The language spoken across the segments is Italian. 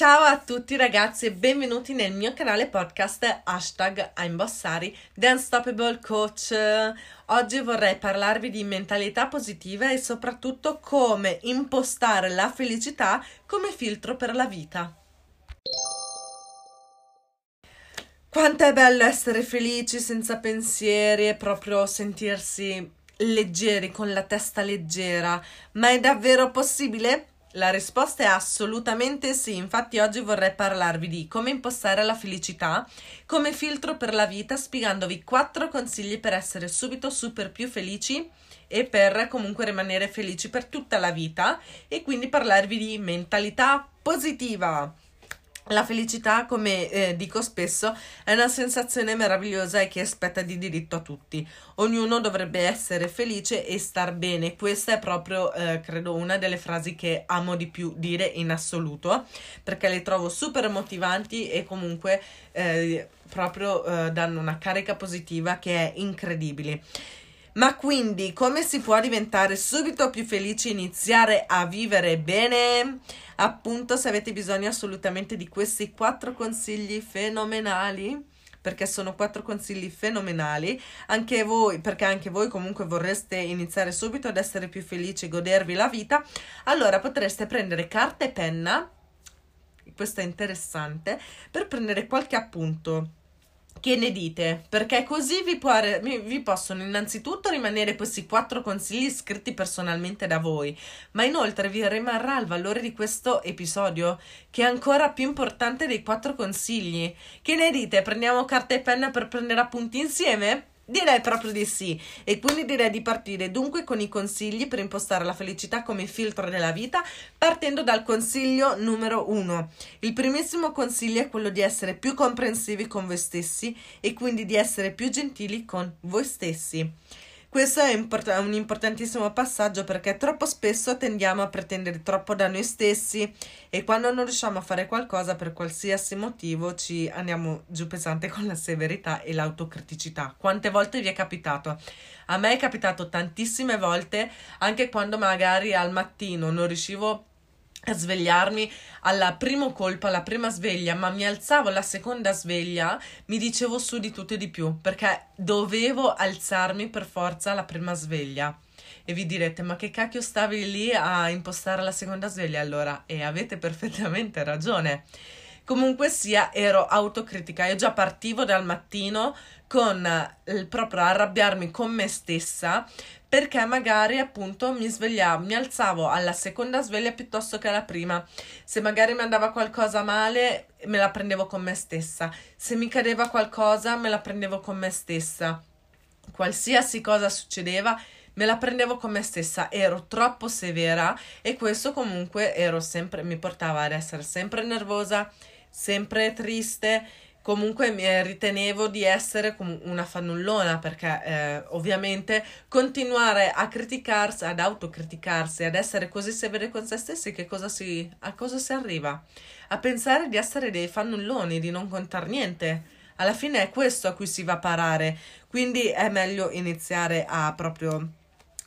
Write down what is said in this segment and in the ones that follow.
Ciao a tutti ragazzi e benvenuti nel mio canale podcast hashtag I'm Bossari The Unstoppable Coach. Oggi vorrei parlarvi di mentalità positiva e soprattutto come impostare la felicità come filtro per la vita. Quanto è bello essere felici senza pensieri e proprio sentirsi leggeri con la testa leggera, ma è davvero possibile? La risposta è assolutamente sì, infatti oggi vorrei parlarvi di come impostare la felicità come filtro per la vita, spiegandovi quattro consigli per essere subito super più felici e per comunque rimanere felici per tutta la vita e quindi parlarvi di mentalità positiva. La felicità, come eh, dico spesso, è una sensazione meravigliosa e che aspetta di diritto a tutti. Ognuno dovrebbe essere felice e star bene. Questa è proprio, eh, credo, una delle frasi che amo di più dire in assoluto, perché le trovo super motivanti e comunque eh, proprio eh, danno una carica positiva che è incredibile. Ma quindi come si può diventare subito più felici e iniziare a vivere bene? Appunto, se avete bisogno assolutamente di questi quattro consigli fenomenali, perché sono quattro consigli fenomenali, anche voi, perché anche voi comunque vorreste iniziare subito ad essere più felici e godervi la vita, allora potreste prendere carta e penna, questo è interessante, per prendere qualche appunto che ne dite? Perché così vi, può, vi, possono innanzitutto rimanere questi quattro consigli scritti personalmente da voi, ma inoltre vi rimarrà il valore di questo episodio, che è ancora più importante dei quattro consigli. Che ne dite? Prendiamo carta e penna per prendere appunti insieme? Direi proprio di sì e quindi direi di partire dunque con i consigli per impostare la felicità come filtro della vita partendo dal consiglio numero uno. Il primissimo consiglio è quello di essere più comprensivi con voi stessi e quindi di essere più gentili con voi stessi. Questo è import- un importantissimo passaggio perché troppo spesso tendiamo a pretendere troppo da noi stessi e quando non riusciamo a fare qualcosa per qualsiasi motivo ci andiamo giù pesante con la severità e l'autocriticità. Quante volte vi è capitato? A me è capitato tantissime volte, anche quando magari al mattino non riuscivo a svegliarmi alla primo colpo, alla prima sveglia, ma mi alzavo alla seconda sveglia, mi dicevo su di tutto e di più, perché dovevo alzarmi per forza alla prima sveglia. E vi direte, ma che cacchio stavi lì a impostare la seconda sveglia allora? E avete perfettamente ragione. Comunque sia, ero autocritica. Io già partivo dal mattino con il proprio arrabbiarmi con me stessa perché magari appunto mi svegliavo, mi alzavo alla seconda sveglia piuttosto che alla prima. Se magari mi andava qualcosa male, me la prendevo con me stessa. Se mi cadeva qualcosa, me la prendevo con me stessa. Qualsiasi cosa succedeva, me la prendevo con me stessa, ero troppo severa e questo comunque ero sempre mi portava ad essere sempre nervosa, sempre triste comunque mi ritenevo di essere una fannullona perché eh, ovviamente continuare a criticarsi, ad autocriticarsi, ad essere così severi con se stessi, che cosa si, a cosa si arriva? A pensare di essere dei fannulloni, di non contare niente. Alla fine è questo a cui si va a parare, quindi è meglio iniziare a proprio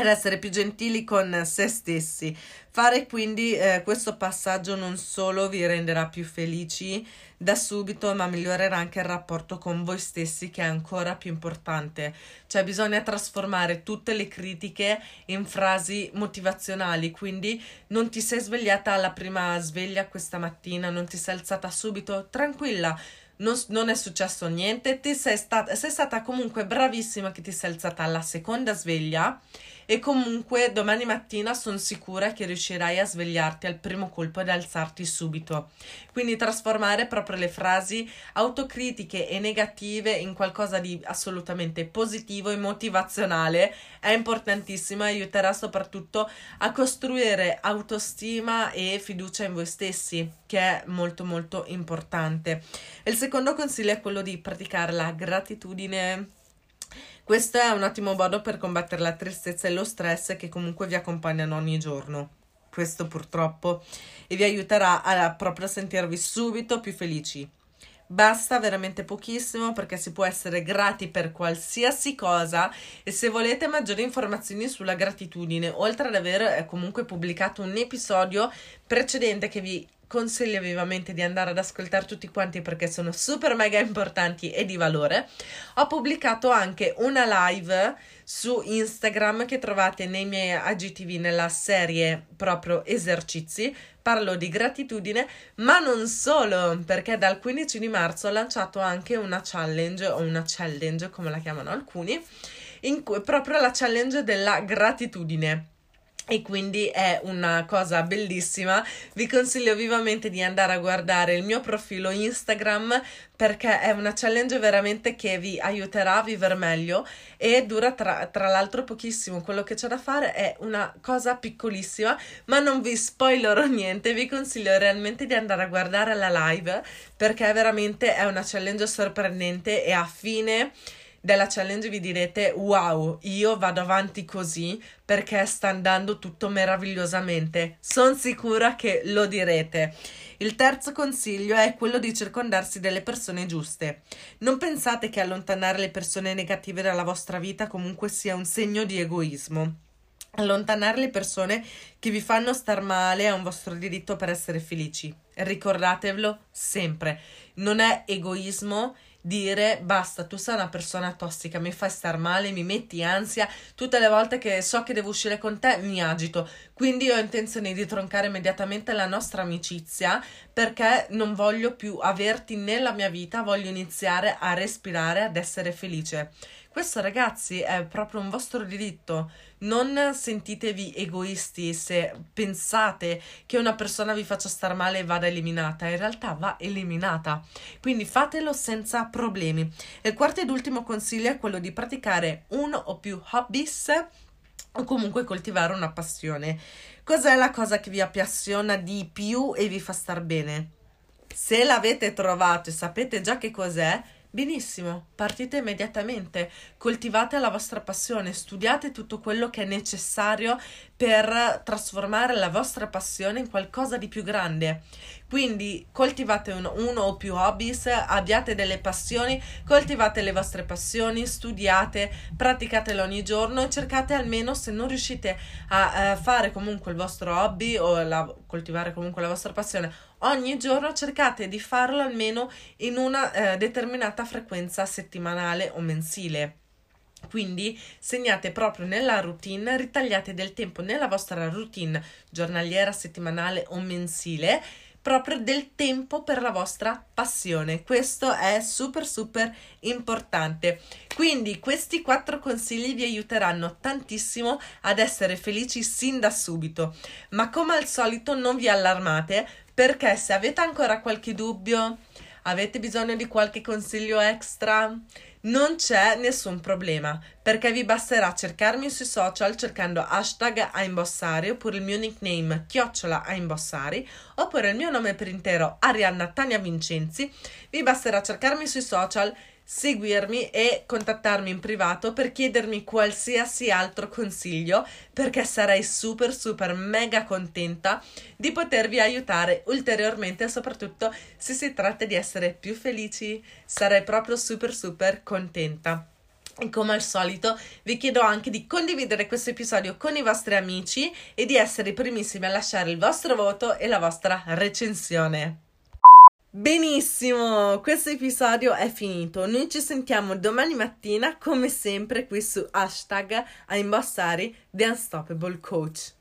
ad essere più gentili con se stessi. Fare quindi eh, questo passaggio non solo vi renderà più felici da subito, ma migliorerà anche il rapporto con voi stessi, che è ancora più importante. Cioè, bisogna trasformare tutte le critiche in frasi motivazionali. Quindi, non ti sei svegliata alla prima sveglia questa mattina, non ti sei alzata subito, tranquilla non, non, è successo niente, ti sei, stat- sei stata comunque bravissima che ti sei alzata alla seconda sveglia e comunque domani mattina sono sicura che riuscirai a svegliarti al primo colpo ed alzarti subito. Quindi trasformare proprio le frasi autocritiche e negative in qualcosa di assolutamente positivo e motivazionale è importantissimo e aiuterà soprattutto a costruire autostima e fiducia in voi stessi, che è molto molto importante. Il secondo consiglio è quello di praticare la gratitudine questo è un ottimo modo per combattere la tristezza e lo stress che comunque vi accompagnano ogni giorno. Questo purtroppo e vi aiuterà a proprio sentirvi subito più felici. Basta veramente pochissimo perché si può essere grati per qualsiasi cosa e se volete maggiori informazioni sulla gratitudine, oltre ad aver eh, comunque pubblicato un episodio precedente che vi consiglio vivamente di andare ad ascoltare tutti quanti perché sono super mega importanti e di valore. Ho pubblicato anche una live su Instagram che trovate nei miei AGTV nella serie proprio esercizi. Parlo di gratitudine, ma non solo, perché dal 15 di marzo ho lanciato anche una challenge o una challenge come la chiamano alcuni, in cui proprio la challenge della gratitudine e quindi è una cosa bellissima. Vi consiglio vivamente di andare a guardare il mio profilo Instagram perché è una challenge veramente che vi aiuterà a vivere meglio e dura tra, tra l'altro pochissimo. Quello che c'è da fare è una cosa piccolissima, ma non vi spoilerò niente. Vi consiglio realmente di andare a guardare la live perché veramente è una challenge sorprendente e a fine della challenge vi direte wow, io vado avanti così perché sta andando tutto meravigliosamente. Sono sicura che lo direte. Il terzo consiglio è quello di circondarsi delle persone giuste. Non pensate che allontanare le persone negative dalla vostra vita comunque sia un segno di egoismo. Allontanare le persone che vi fanno star male è un vostro diritto per essere felici. Ricordatevelo sempre. Non è egoismo dire basta, tu sei una persona tossica, mi fai star male, mi metti ansia, tutte le volte che so che devo uscire con te mi agito. Quindi ho intenzione di troncare immediatamente la nostra amicizia perché non voglio più averti nella mia vita, voglio iniziare a respirare, ad essere felice. Questo ragazzi è proprio un vostro diritto. Non sentitevi egoisti se pensate che una persona vi faccia star male e vada eliminata. In realtà va eliminata. Quindi fatelo senza problemi. Il quarto ed ultimo consiglio è quello di praticare uno o più hobbies o comunque coltivare una passione. Cos'è la cosa che vi appassiona di più e vi fa star bene? Se l'avete trovato e sapete già che cos'è, Benissimo, partite immediatamente, coltivate la vostra passione, studiate tutto quello che è necessario per trasformare la vostra passione in qualcosa di più grande. Quindi coltivate un, uno o più hobbies, abbiate delle passioni, coltivate le vostre passioni, studiate, praticatele ogni giorno e cercate almeno se non riuscite a, a fare comunque il vostro hobby o la, coltivare comunque la vostra passione ogni giorno cercate di farlo almeno in una eh, determinata frequenza settimanale o mensile. Quindi segnate proprio nella routine, ritagliate del tempo nella vostra routine giornaliera, settimanale o mensile proprio del tempo per la vostra passione. Questo è super super importante. Quindi questi quattro consigli vi aiuteranno tantissimo ad essere felici sin da subito. Ma come al solito non vi allarmate perché se avete ancora qualche dubbio, avete bisogno di qualche consiglio extra, non c'è nessun problema, perché vi basterà cercarmi sui social cercando hashtag Aimbossari oppure il mio nickname chiocciola Aimbossari oppure il mio nome per intero Arianna Tania Vincenzi. Vi basterà cercarmi sui social seguirmi e contattarmi in privato per chiedermi qualsiasi altro consiglio perché sarei super super mega contenta di potervi aiutare ulteriormente soprattutto se si tratta di essere più felici sarei proprio super super contenta e come al solito vi chiedo anche di condividere questo episodio con i vostri amici e di essere i primissimi a lasciare il vostro voto e la vostra recensione. Benissimo, questo episodio è finito. Noi ci sentiamo domani mattina, come sempre, qui su hashtag a imbossare The Unstoppable Coach.